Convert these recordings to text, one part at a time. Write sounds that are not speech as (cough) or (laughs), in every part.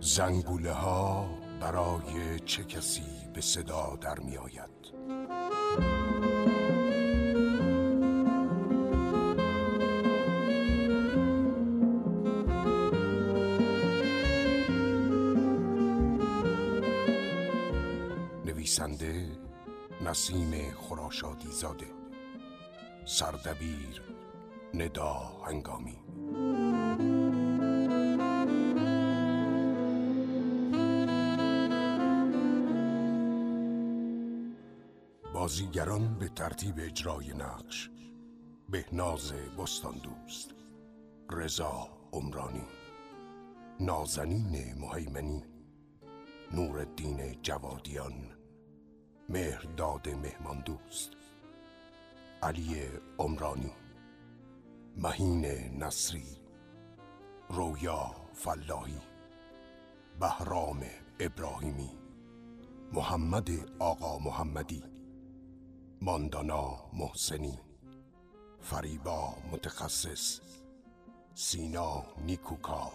زنگوله ها برای چه کسی به صدا در می آید؟ نویسنده نسیم خراشادی زاده سردبیر ندا هنگامی. بازیگران به ترتیب اجرای نقش بهناز بستان دوست رضا عمرانی نازنین مهیمنی نورالدین جوادیان مهرداد مهمان دوست علی عمرانی مهین نصری رویا فلاحی بهرام ابراهیمی محمد آقا محمدی. ماندانا محسنی. فریبا متخصص. سینا نیکوکار.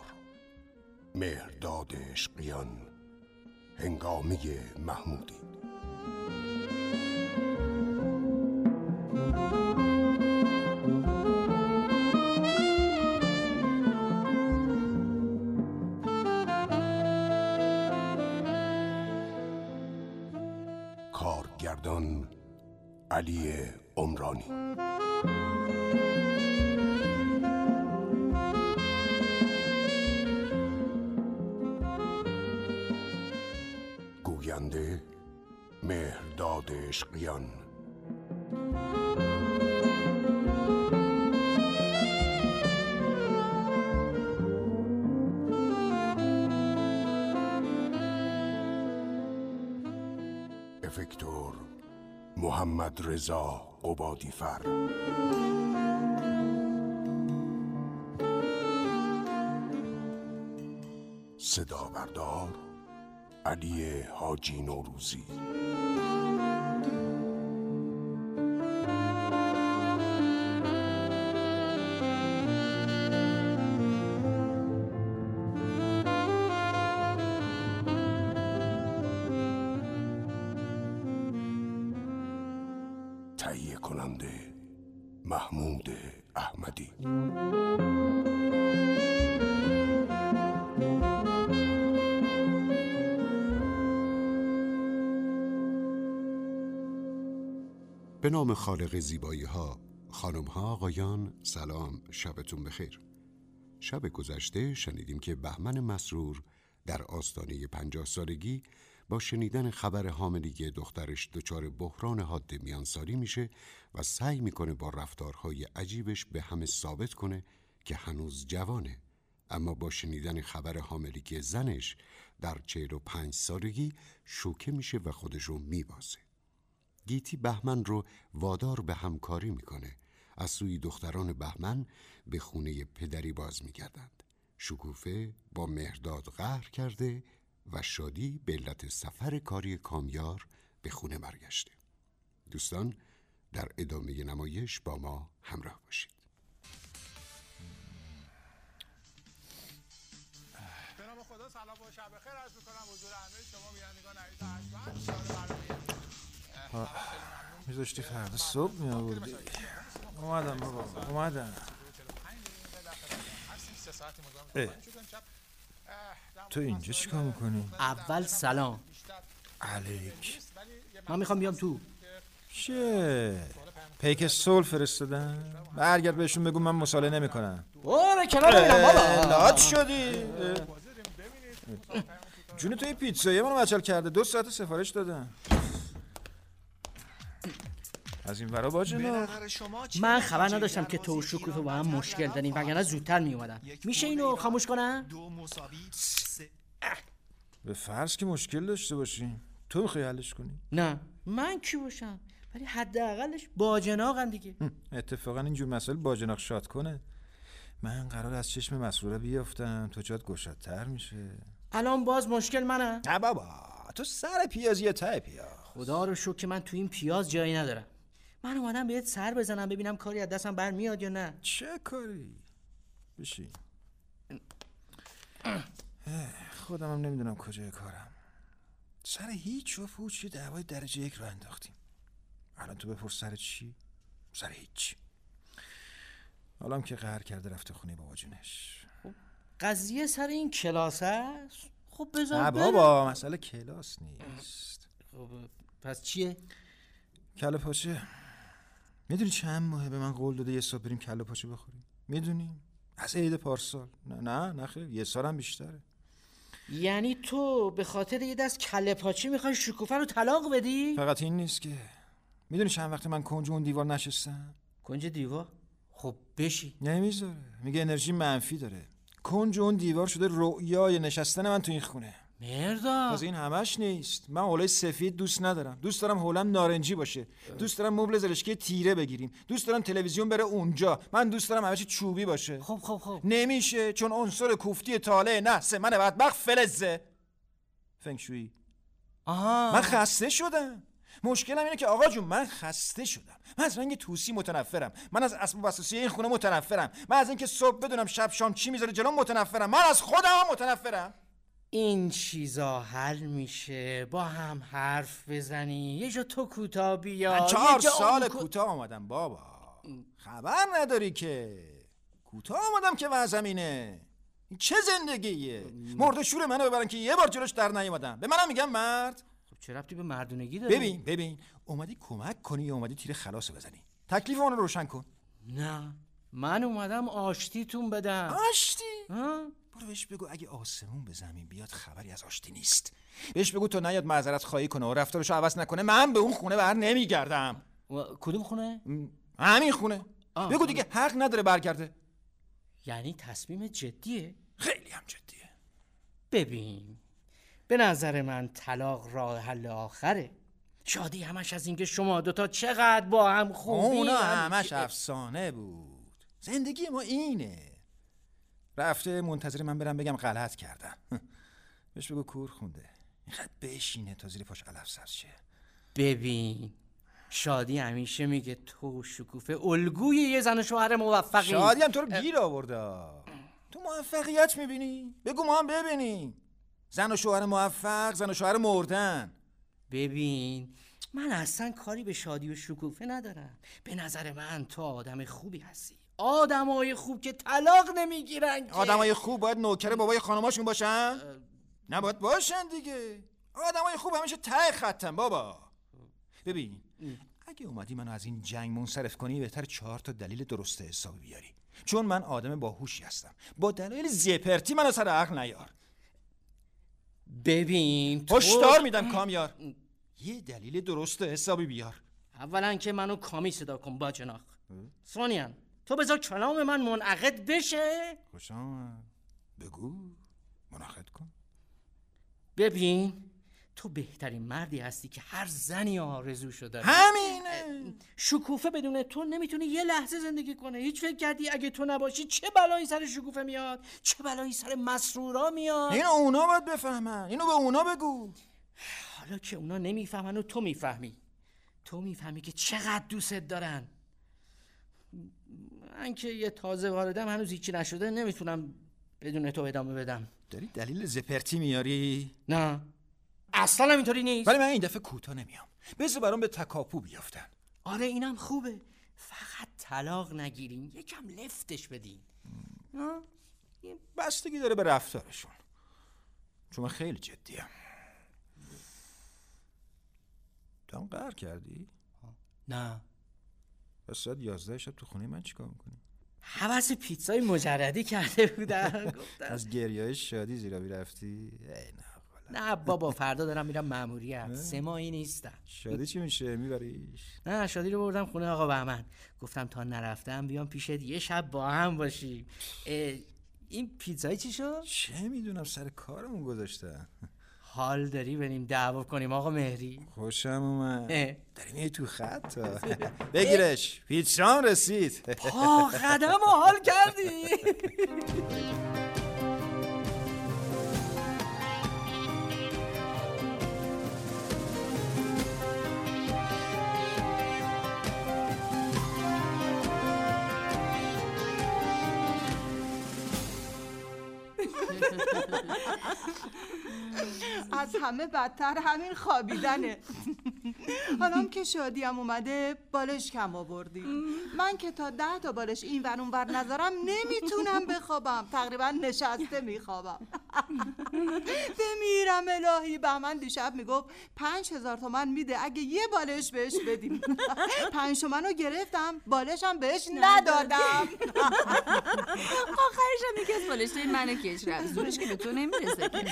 مهرداد عشقیان. هنگامی محمودی. علی عمرانی. گوینده مهرداد عشقیان. محمد رضا قبادی فر صدا بردار علی حاجی نوروزی. تهیه کننده محمود احمدی. به نام خالق زیبایی ها خانم ها آقایان سلام شبتون بخیر. شب گذشته شنیدیم که بهمن مسرور در آستانه پنجاه سالگی با شنیدن خبر حاملگی دخترش دچار بحران حاد میانسالی میشه و سعی می‌کنه با رفتارهای عجیبش به همه ثابت کنه که هنوز جوانه. اما با شنیدن خبر حاملگی زنش در چهل و پنج سالگی شوکه میشه و خودش رو میبازه. گیتی بهمن رو وادار به همکاری می‌کنه. از سوی دختران بهمن به خونه پدری باز میگردند. شکوفه با مهرداد قهر کرده و شادی به علت سفر کاری کامیار به خونه برگشته. دوستان در ادامه نمایش با ما همراه باشید. به نام خدا سلام و شب بخیر. عرض می‌کنم حضور همه شما بینندگان عزیز ارجمند میذاشتی فردا صبح می آوردی اومدم بابا اومدم. اه. تو اینجا چیکار می‌کنی؟ اول سلام علیک من می‌خوام بیام تو چه؟ پیک سول فرستادن؟ برگرد بهشون بگو من مصالحه نمی‌کنم برو کنار ببینم بابا لات شدی. جون تو این پیتزایی منو مچل کرده دو ساعت سفارش دادم از این ورا باجه نه من خبر نداشتم که تو و شکوفه با هم مشکل داریم. وگرنه زودتر میومدم میشه اینو خاموش کنم؟ به فرض که مشکل داشته باشی. تو می‌خوای حلش کنی؟ نه. من کی باشم؟ ولی حداقلش باجناقم دیگه. هم، اتفاقا اینجور مسائل باجناق شاد کنه. من قرار از چشم مسروره بیافتم. تو جات گشادتر میشه. الان باز مشکل منه. نه بابا تو سر پیازی ته پیاز. خدا رو شکر که من تو این پیاز جایی ندارم. من اومدم بهت سر بزنم ببینم کاری از دستم برمیاد یا نه. چه کاری؟ بشین. خودم هم نمی‌دونم کجای کارم. سر هیچ و پوچ یه دعوای درجه یک رو انداختیم. الان تو بپرس سر چی؟ سر هیچ. حالا که قهر کرده رفته خونه بابا جونش. قضیه سر این کلاس هست خب بذار نه بره. بابا مسئله کلاس نیست. خب پس چیه؟ کله پاچه می‌دونی چند ماهه به من قول داده یه صبح بریم کله پاچه بخوریم؟ می‌دونی؟ از عید پارسال. نه نه نه خیر یه سالم بیشتره. یعنی تو به خاطر یه دست کله پاچه می‌خوای شکوفه رو طلاق بدی؟ فقط این نیست که. می‌دونی چند وقت من کنج اون دیوار نشستم؟ کنج دیوار؟ خب بشی. نمی‌ذاره. میگه انرژی منفی داره. کنج اون دیوار شده رؤیای نشستن من تو این خونه. مردا. تازه این همش نیست. من حوله سفید دوست ندارم. دوست دارم حولم نارنجی باشه. دوست دارم مبل زرشکی تیره بگیریم. دوست دارم تلویزیون بره اونجا. من دوست دارم چی چوبی باشه. خب خب خب. نمیشه چون عنصر کوفتی طالع نحس من بدبخت فلزه. فنگشویی آها. من خسته شدم. مشکلم اینه که آقا جون من خسته شدم. من از رنگ توسی متنفرم. من از اسباب اساسی این خونه متنفرم. من از اینکه صبح بدونم شب شام چی می‌ذاره جلوم متنفرم. من از خودم متنفرم. این چیزا حل میشه. با هم حرف بزنی. یه جا تو کوتاه بیا. من چهار سال کو- کوتاه آمدم بابا. خبر نداری که. کوتاه آمدم که وضعم اینه این چه زندگیه؟ مرد شور منو ببرن که یه بار جلوش در نیومدم به منم میگم مرد. خب چه ربطی به مردونگی داره؟ ببین ببین. اومدی کمک کنی یا اومدی تیر خلاص بزنی؟ تکلیف اون رو روشن کن. نه. من اومدم آشتیتون بدم. آشتی؟ ها؟ برو بهش بگو اگه آسمون به زمین بیاد خبری از آشتی نیست. بهش بگو تو نیاد معذرت خواهی کنه و رفتارشو عوض نکنه. من به اون خونه بر نمیگردم. و- کدوم خونه؟ همین خونه. آه. بگو دیگه حق نداره برگرده. یعنی تصمیم جدیه؟ خیلی هم جدیه. ببین به نظر من طلاق راه حل آخره. شادی همش از اینکه شما دوتا چقدر با هم خوبی اونا همش افسانه بود. زندگی ما اینه. رفته منتظر من برم بگم غلط کردم. (laughs) بهش بگو کور خونده. اینقدر بشینه تا زیر پاش علف سبز شه. ببین شادی همیشه میگه تو شکوفه الگوی یه زن و شوهر موفقی. شادی هم تو رو گیر آورده. تو موفقیت می‌بینی؟ بگو ما هم ببینیم. زن و شوهر موفق زن و شوهر مردن. ببین من اصلا کاری به شادی و شکوفه ندارم. به نظر من تو آدم خوبی هستی. آدمای خوب که طلاق نمی‌گیرن که. آدمای خوب باید نوکر بابای خانماشون باشن؟ نباید باشن دیگه. آدمای خوب همیشه ته خطن بابا. ببین اگه اومدی منو از این جنگ منصرف کنی بهتر چهار تا دلیل درسته حسابی بیاری. چون من آدم باهوشی هستم. با دلایل زپرتی منو سر عقل نیار. ببین تو هشدار میدم کامیار. یه دلیل درست حسابی بیار. اولا که منو کامی صدا کن با جناق ثانیا تو بذار کلام من منعقد بشه. خوش آمد. بگو. منعقد کن. ببین تو بهترین مردی هستی که هر زنی آرزوشو داره همینه. شکوفه بدون تو نمی‌تونه یه لحظه زندگی کنه هیچ فکر کردی اگه تو نباشی چه بلایی سر شکوفه میاد؟ چه بلایی سر مسرورا میاد؟ اینو اونا باید بفهمن. اینو به اونا بگو. حالا که اونا نمی‌فهمن و تو می‌فهمی. تو می‌فهمی که چقدر دوستت دارن. من که یه تازه واردم هنوز هیچی نشده نمی‌تونم بدون تو ادامه بدم. داری دلیل زپرتی میاری؟ نه. اصلا هم اینطوری نیست. ولی من این دفعه کوتاه نمیام. بذار برام به تکاپو بیافتن. آره اینم خوبه. فقط طلاق نگیرین یکم لفتش بدین. ها؟ بستگی داره به رفتارشون. چون من خیلی جدیم تو هم قهر کردی؟ نه. پس ساعت یازده شب تو خونه من چیکار می‌کنی؟ حوث پیتزای مجردی کرده (laughs) گفتم از گریه های شادی زیرا رفتی؟ ای نه. نه بابا فردا دارم میرم ماموریت سه ماهی نیستم شادی چی میشه میبریش؟ نه شادی رو بردم خونه آقا بهمن گفتم تا نرفتم بیام پیشت یه شب با هم باشیم این پیتزای چی شد؟ چه می‌دونم سر کارمون گذاشتن حال داری؟ بریم دعوا کنیم. آقا مهری. خوشم اومد. اه. داری میری تو خط؟ (laughs) بگیرش. پیچران رسید. پا قدم و حال کردی. (laughs) (laughs) از همه بدتر همین خوابیدنه. (laughs) حالا که شادیم اومده بالش کم آوردی. من که تا ده تا بالش این ور اون ور نذارم نمی‌تونم بخوابم. تقریبا نشسته میخوابم. (laughs) بمیرم الهی. بهمن دیشب می‌گفت پنج هزار تومن میده. اگه یه بالش بهش بدیم. پنج تومن رو گرفتم بالشم بهش ندادم. آخرش هم یکی از بالشتای منو کش رفت زورش که به تو نمی‌رسه که.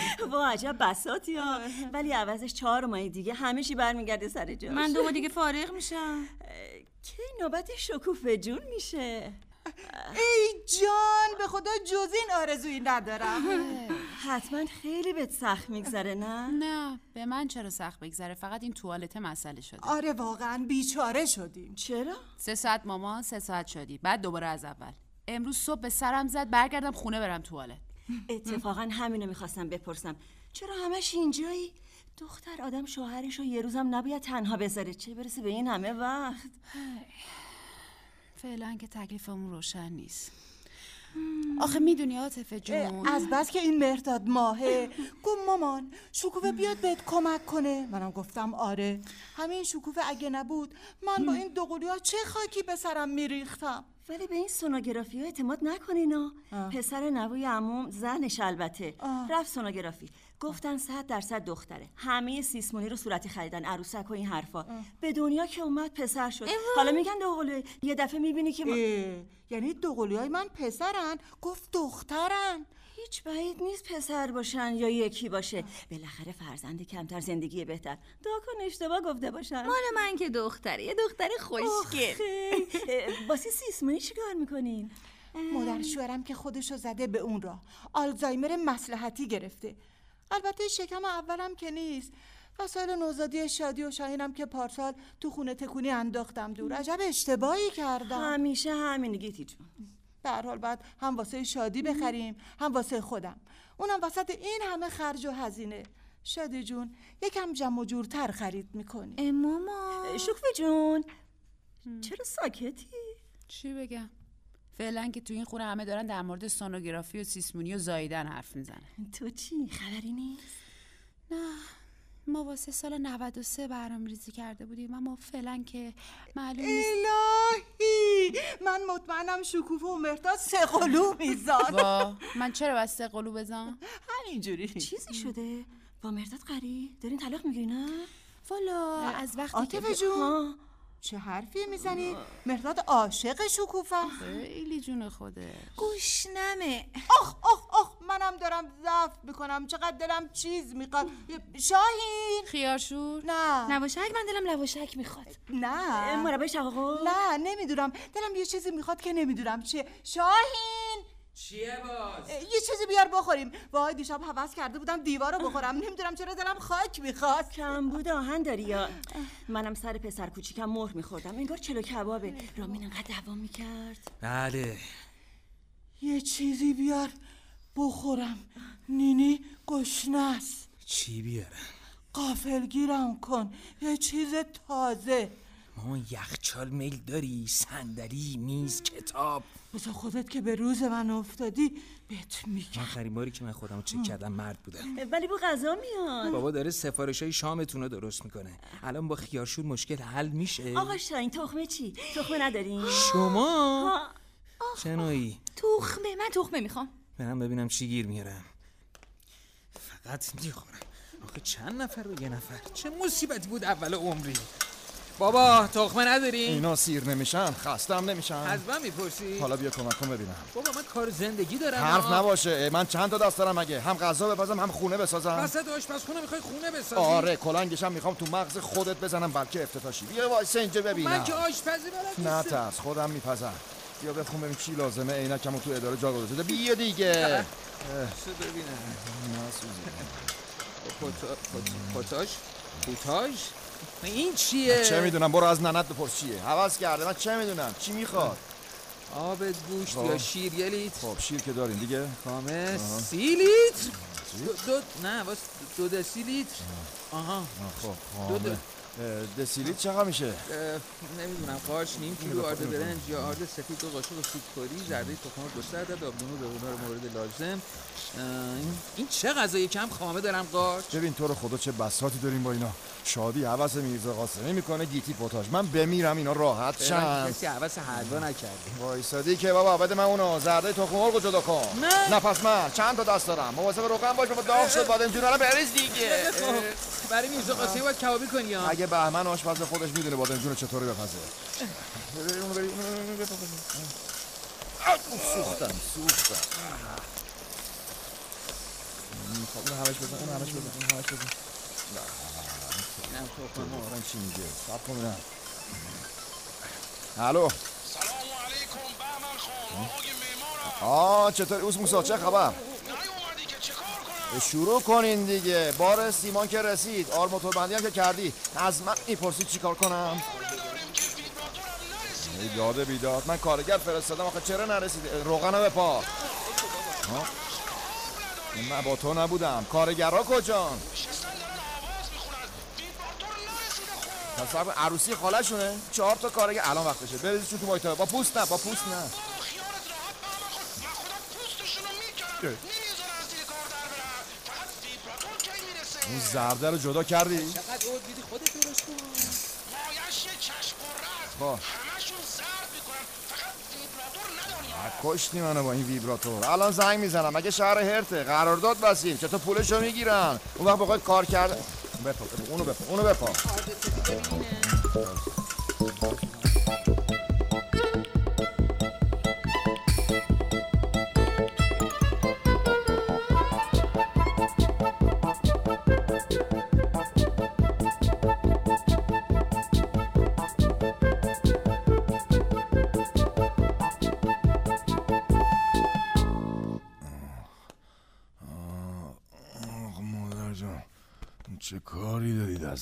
عجب بساتی ها ولی عوضش چهار ماه دیگه همه چی برمیگرده سر جاش. من دو ماه دیگه فارغ میشم. کی نوبت شکوفه جون میشه؟ ای جان به خدا جز این آرزویی ندارم. حتما خیلی بهت سخت میگذره نه؟ نه به من چرا سخت بگذره فقط این توالت مسئله شده. آره واقعا بیچاره شدیم. چرا؟ سه ساعت مامان سه ساعت شدی بعد دوباره از اول. امروز صبح به سرم زد برگردم خونه برم توالت. اتفاقا همینو می‌خواستم بپرسم. چرا همش اینجایی؟ دختر آدم شوهرش رو یه روزم نباید تنها بذاره. چه برسه به این همه وقت؟ فعلا که تکلیفمون روشن نیست. آخه می‌دونی عاطفه جون؟ از بس که این مرداد ماهه. گفت مامان شکوفه بیاد بهت کمک کنه. منم گفتم آره. همین شکوفه اگه نبود من با این دوقلوها ها چه خاکی به سرم میریختم؟ ولی به این سونوگرافی ها اعتماد نکنین ها. پسر نووی عموم زنش البته. رفت سونوگرافی. گفتن صد درصد دختره. همه سیسمونی رو صورتی خریدن. عروسک و این حرفا. به دنیا که اومد پسر شد. حالا میگن دوقلوی. یه دفعه می‌بینی که ما... اه، یعنی دوقلوی های من پسرن. گفت دخترن. هیچ بعید نیست پسر باشن یا یکی باشه. بالاخره فرزند کمتر زندگی بهتر. دا کن اشتباه گفته باشن. مال من که دختره. یه دختر خوشگل باسی سیسمونی چیکار می‌کنین؟ مادر شوهرم که خودشو زده به اون راه. آلزایمر مسلحتی گرفته. البته شکم اولم که نیست. وسایل نوزادی شادی و شاهینم که پارسال تو خونه تکونی انداختم دور. عجب اشتباهی کردم. همیشه همین گیتی جون به هر حال بعد هم واسه شادی بخریم هم واسه خودم. اونم وسط این همه خرج و هزینه. شادی جون یکم جمع و جورتر خرید می‌کنی. ماما. شکفه جون. چرا ساکتی؟ چی بگم؟ فعلا که تو این خونه همه دارن در مورد سونوگرافی و سیسمونی و زاییدن حرف می‌زنن تو چی؟ خبری نیست؟ نه ما واسه سال 93 برنامه ریزی کرده بودیم اما فعلا که معلوم نیست الهی من مطمئنم شکوفه و مرتاد سه قلو میزاد وا من چرا بسته قلو بزن همینجوری چیزی شده؟ با مرداد قری؟ دارین طلاق می‌گیری نه؟ والا از وقتی که جون چه حرفی می‌زنی؟ مرداد عاشق شکوفه خیلی جون خوده گوشنمه آخ آخ آخ منم دارم ضعف می‌کنم. چقدر دلم چیز می‌خواد. شاهین. خیارشور. نه. لواشک من دلم لواشک می‌خواد. نه. مربای شقاقو؟ نه نمی‌دونم. دلم یه چیزی می‌خواد که نمی‌دونم. چیه؟ شاهین. چیه باز؟ یه چیزی بیار بخوریم. وای دیشب حوض کرده بودم دیوار رو بخورم. (laughs) نمی‌دونم چرا دلم خاک می‌خواد کم بود آهن داری یا؟ منم سر پسر کوچیکم مهر میخوردم. انگار چلو کبابه. رامین انقدر دوام می‌کرد. بله. یه چیزی بیار بخورم. نینی گشنه است. چی بیارم؟ قافلگیرم کن. یه چیز تازه. مامان یخچال میل داری؟ صندلی میز کتاب. بسا خودت که به روز من افتادی بهت میگم. آخرین باری که من خودم چک کردم مرد بودم. ولی با غذا میاد. بابا داره سفارش های شامتون رو درست می‌کنه. الان با خیارشور مشکل حل میشه. آقا شاین تخمه چی؟ تخمه ندارین؟ شما؟ چه نوعی تخمه من تخمه می‌خوام. برم ببینم چی گیر میارم. فقط می‌خورم. آخه چند نفر رو یه نفر؟ چه مصیبتی بود اول عمری؟ بابا تخمه نداری؟ اینا سیر نمیشن خستم نمیشن. از من می‌پرسی؟ حالا بیا کمک کن ببینم. بابا من کار زندگی دارم حرف آه. نباشه. من چند تا دست دارم مگه هم غذا بپزم هم خونه بسازم. وسط آشپزخونه می‌خوای خونه بسازی؟ آره کلنگشم می‌خوام تو مغز خودت بزنم بلکه افتتاح شی. بیا وایس اینجا ببینم. من که آشپزی بلد نترس خودم میپزم. بیا بخون ببین چی لازمه. عینکمو تو اداره جا گذاشتم. بیا دیگه. ببینم. نسوزی پوتا- پوت- پوتاژ پوتاژ این چیه؟ چه می‌دونم برو از ننت بپرس چیه. حوض کرده من چه می‌دونم؟ چی می‌خواد؟ آب گوشت خب. یا شیر؟ یه لیتر. خب شیر که داریم دیگه. کامل آها. سی لیتر. دو, دو نه واس دو دسی لیتر آها. آه، خب دو. دو اه، دسیلیت چقدر میشه؟ نمی‌دونم قارچ نیم کیلو آرد برنج یا آرد سفید دو قاشق سوپکاری زرده تخم مرغ دو سه عدد آبلیمو به هنر مورد لازم. این- چه غذای کم خامه دارم قارچ. ببین تو رو خدا چه بساتی داریم با اینا. شادی حوس میرزا قاسمی می‌کنه گیتی پوتاژ من بمیرم اینا راحت شن. کسی حوس حلوا نکرده. وایسادی که بابا بده من اونو. زرده تخم مرغ جدا کن. من؟ نه. پس من. چند تا دست دارم؟ مواظب روغن باش بابا داغ شد جون رو بریز دیگه برای میرزا قاسمی باید کبابی کنی ها بهمن آشپز خودش می‌دونه بادم جون چطوری بپزه. سوختم سوختم. خب اون همش بزن اون همش بزن اون همش بزن. مرغ. اون چی میگه؟ سب کن سلام علیکم بهمن خان آقای معمارم آه چطوری؟ اوس موسا چه خبر نیومدی که چه کار کنم شروع کنین دیگه. بار سیمان که رسید. آر موتور بندی هم که کردی. از من می‌پرسی چیکار کنم؟ بیداده بیداد من کارگر فرستادم. آخه چرا نرسیده روغنو بپا. ها؟ من با تو نبودم. کارگرها کجان؟ کن، عروسی خاله شونه چهار تا کارگر الان وقتشه بریزشون تو مایتا با پوست نه با پوست نه بابا خیالت راحت بهمن خان من خودم پوستشونو می‌کنم نمی‌ذارن از زیر کار در برن فقط ویبراتور کی می‌رسه اون زرده رو جدا کردی؟ چقدر اود دیدی خودت درست کن. مایش یه چشم است خب. همشون زرد می‌کنن. فقط ویبراتور نداریم کشتی منو با این ویبراتور. الان زنگ می‌زنم. اگه شهر هرته قرارداد بسیم چطور پولشو می‌گیرن؟ اون وقت بخواد کار کرده بپا بپا، اونو بپا اونو بپا.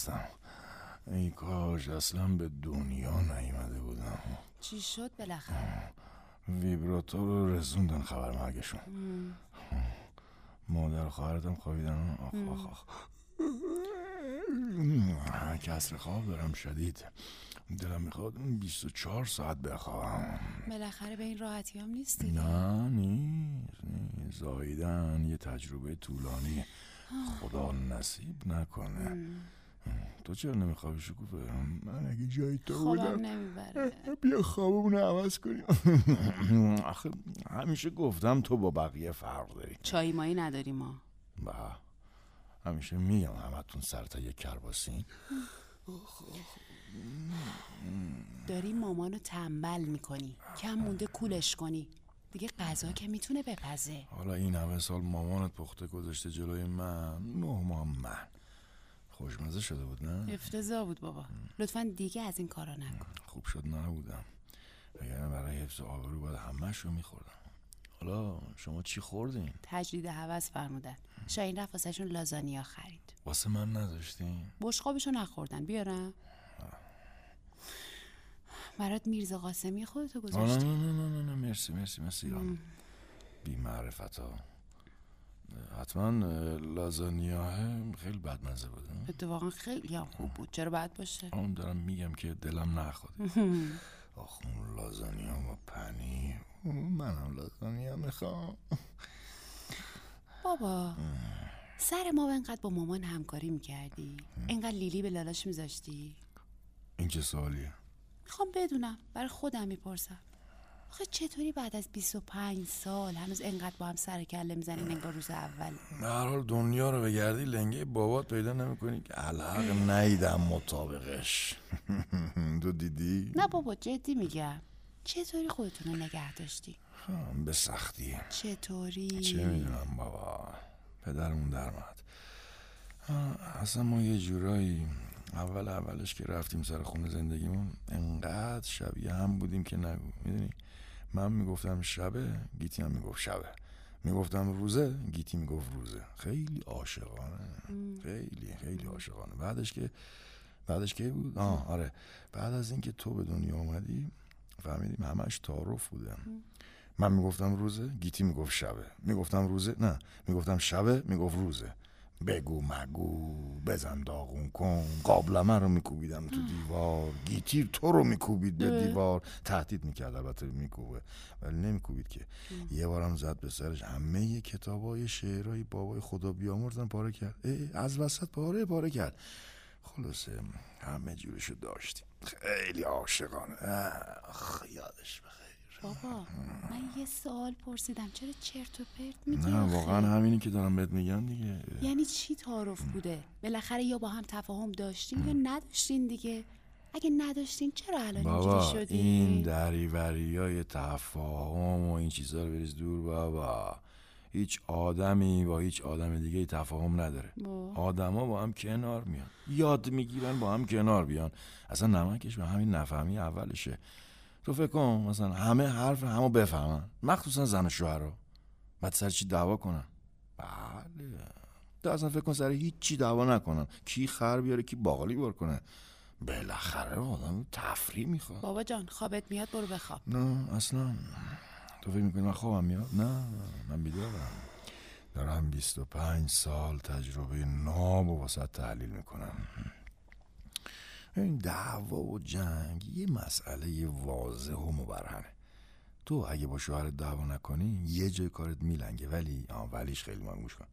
دستم ای کاش اصلا به دنیا نیومده بودم. چی شد بالاخره؟ ویبراتور رو رسوندن خبر مرگشون. مادر خواهرتم خوابیدن. آخ آخ آخ. کسر خواب دارم شدید. دلم می‌خواد 24 ساعت بخوابم. بالاخره به این راحتی هم نیستی نه نیست نیست. زاییدن یه تجربه طولانی. خدا نصیب نکنه. تو چرا نمیخوابی شکوفه؟ من اگه جای تو بودم نمی‌بره. بیا خوابمون رو عوض کنیم. (laughs) آخه همیشه گفتم تو با بقیه فرق داری. چای مایی نداریم ما. با. همیشه میگم همتون سر تا یک کرباسین. داری مامانو تنبل می‌کنی. کم مونده کولش کنی. دیگه غذا که می‌تونه بپزه. حالا این همه سال مامانت پخته گذاشته جلوی من. نه ماه من خوشمزه شده بود نه؟ افتضاح بود بابا. لطفا دیگه از این کارا نکن. خوب شد نبودم. اگر برای حفظ آبرو باید همش رو میخوردم. حالا شما چی خوردین؟ تجدید هوس فرمودن. شاین رفت واسهشون لازانیا خرید. واسه من نداشتین؟ بشقابشو نخوردن. بیارم. برات میرزا قاسمی خودتو گذاشتی نه نه نه نه مرسی مرسی مرسی بی معرفت ها حتما لازانیا خیلی بدمزه بود؟ اتفاقا خیلی هم خوب بود. چرا باید باشه؟ اون دارم میگم که دلم نخواد. (laughs) آخ اون لازانیا با پنیر منم لازانیا می‌خوام. بابا سر ما انقدر با مامان همکاری می‌کردی؟ انقدر لیلی به لالاش میذاشتی؟ این چه سوالیه؟ می‌خوام بدونم. برای خودم می‌پرسم. آخه چطوری بعد از 25 سال هنوز انقدر با هم سر کله می‌زنین انگار روز اول؟ به هر حال دنیا رو بگردی لنگه بابات پیدا نمی‌کنی که الحق نیدم مطابقش. (laughs) تو دیدی؟ نه بابا جدی میگم. چطوری خودتون رو نگه داشتی؟ به سختی. چطوری؟ چه می‌دونم بابا پدرمون در آه، اصلا ما یه جورایی اول اولش که رفتیم سر خونه زندگیمون انقدر شبیه هم بودیم که نگو. می‌دونی؟ من می‌گفتم شبه گیتی هم می‌گفت شبه. می‌گفتم روزه گیتی می‌گفت روزه. خیلی عاشقانه. خیلی خیلی عاشقانه. بعدش که بعدش که بود؟ آه آره. بعد از اینکه تو به دنیا اومدی فهمیدیم همش تعارف بوده. من می‌گفتم روزه گیتی می‌گفت شبه. می‌گفتم روزه نه. می‌گفتم شبه می‌گفت روزه. بگو مگو بزن داغون کن. قابلمه رو میکوبیدم تو دیوار. گیتی تو رو میکوبید به دیوار. تهدید می‌کرد البته میکوبه. ولی نمیکوبید که. یه بارم زد به سرش. همه کتابای شعرهای بابای خدا بیامرزن پاره کرد. از وسط پاره پاره کرد. خلاصه همه جورشو داشتیم. خیلی عاشقانه. اخ، یادش بخیر. بابا من یه سوال پرسیدم. چرا چرت و پرت میگی نه؟ واقعا همینی که دارم بهت میگم دیگه. یعنی چی تعارف بوده؟ بالاخره یا با هم تفاهم داشتین یا نداشتین دیگه؟ اگه نداشتین چرا الان اینجوری شدی؟ این دریوری های تفاهم و این چیزا رو بریز دور بابا. هیچ آدمی با هیچ آدم دیگه تفاهم نداره. آدما با هم کنار میان. یاد می‌گیرن با هم کنار بیان. اصلا نمکش به همین نفهمی اولشه. تو فکر کن مثلا همه حرف همو بفهمن. مخصوصا زن و شوهرها بعد سر چی دعوا کنن؟ بله. تو اصلا فکر کن سر هیچی دعوا نکنن. کی خر بیاره کی باقالی بار کنه. بالاخره آدم تفریح می‌خواد. بابا جان خوابت میاد برو بخواب. نه اصلا. تو فکر می‌کنی من خوابم میاد؟ نه من بیدارم. دارم 25 سال تجربه ناب و واسه تحلیل می‌کنم. این دعوا و جنگ. یه مسئله واضح و مبرهنه. تو اگه با شوهرت دعوا نکنی یه جای کارت میلنگه ولی آه ولیش خیلی مهم گوش کن.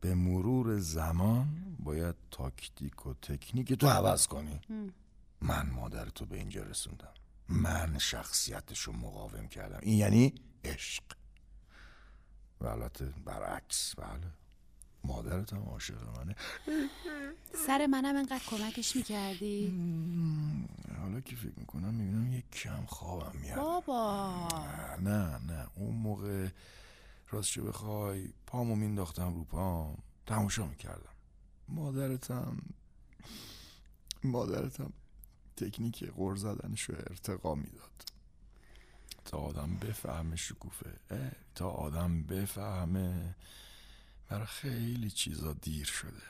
به مرور زمان باید تاکتیک و تکنیک تو عوض کنی. من مادر تو به اینجا رسوندم. من شخصیتشو مقاوم کردم. این یعنی عشق. و البته برعکس بله. مادرت هم عاشق منه. سر منم انقدر کمکش می‌کردی؟ حالا که فکر می‌کنم می‌بینم یک کم خوابم میاد. بابا. نه نه اون موقع راستشو بخوای پامو مینداختم رو پام. تماشا می‌کردم. مادرتم مادرتم تکنیک غر زدنشو ارتقا می‌داد. تا آدم بفهمه شکوفه تا آدم بفهمه برای خیلی چیزا دیر شده.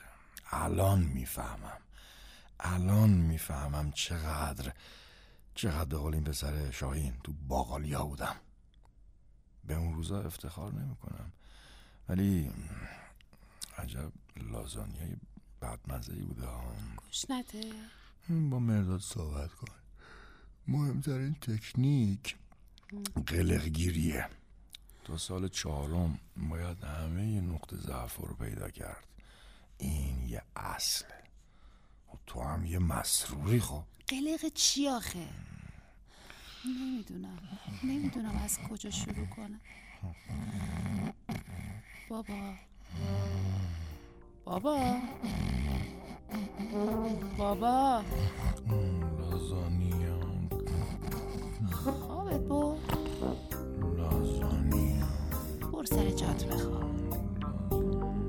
الان می‌فهمم. الان می‌فهمم چقدر چقدر قول این پسر شاهین تو باقالیا بودم. به اون روزا افتخار نمی‌کنم. ولی عجب لازانیای بدمزه ای بوده ها. گشنته با مرداد صحبت کن. مهمترین تکنیک قلقگیریه. تا سال چهارم باید همه نقطه ضعف رو پیدا کرد. این یه اصله و تو هم یه مسروری خب. قلق چی آخه؟ نمی‌دونم. نمی‌دونم از کجا شروع کنم. بابا. بابا. بابا. لازانیا سر جات بخواب.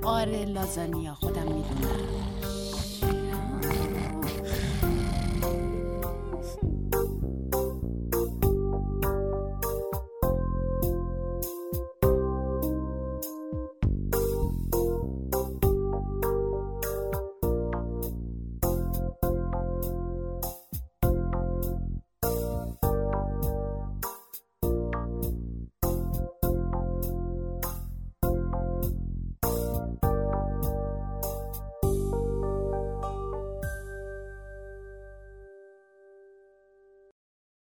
آره لازانیا خودم می‌دونم.